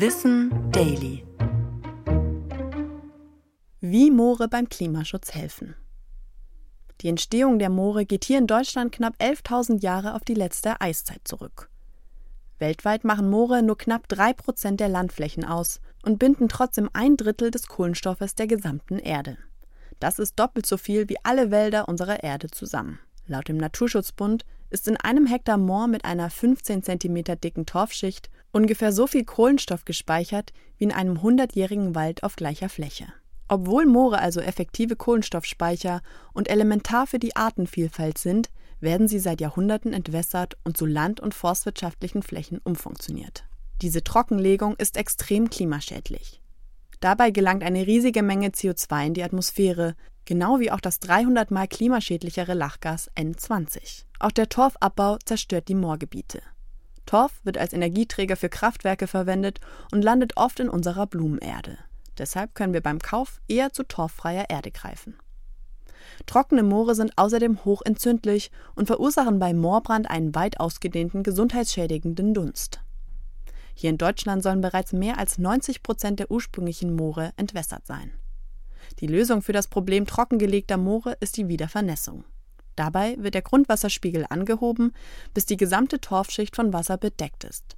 Wissen Daily. Wie Moore beim Klimaschutz helfen. Die Entstehung der Moore geht hier in Deutschland knapp 11.000 Jahre auf die letzte Eiszeit zurück. Weltweit machen Moore nur knapp 3% der Landflächen aus und binden trotzdem ein Drittel des Kohlenstoffes der gesamten Erde. Das ist doppelt so viel wie alle Wälder unserer Erde zusammen. Laut dem Naturschutzbund ist in einem Hektar Moor mit einer 15 cm dicken Torfschicht ungefähr so viel Kohlenstoff gespeichert wie in einem hundertjährigen Wald auf gleicher Fläche. Obwohl Moore also effektive Kohlenstoffspeicher und elementar für die Artenvielfalt sind, werden sie seit Jahrhunderten entwässert und zu land- und forstwirtschaftlichen Flächen umfunktioniert. Diese Trockenlegung ist extrem klimaschädlich. Dabei gelangt eine riesige Menge CO2 in die Atmosphäre, genau wie auch das 300 mal klimaschädlichere Lachgas N20. Auch der Torfabbau zerstört die Moorgebiete. Torf wird als Energieträger für Kraftwerke verwendet und landet oft in unserer Blumenerde. Deshalb können wir beim Kauf eher zu torffreier Erde greifen. Trockene Moore sind außerdem hochentzündlich und verursachen bei Moorbrand einen weit ausgedehnten gesundheitsschädigenden Dunst. Hier in Deutschland sollen bereits mehr als 90 Prozent der ursprünglichen Moore entwässert sein. Die Lösung für das Problem trockengelegter Moore ist die Wiedervernässung. Dabei wird der Grundwasserspiegel angehoben, bis die gesamte Torfschicht von Wasser bedeckt ist.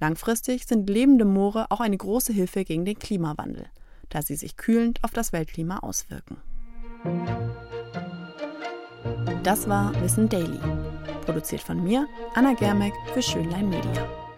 Langfristig sind lebende Moore auch eine große Hilfe gegen den Klimawandel, da sie sich kühlend auf das Weltklima auswirken. Das war Wissen Daily, produziert von mir, Anna Germeck, für Schönlein Media.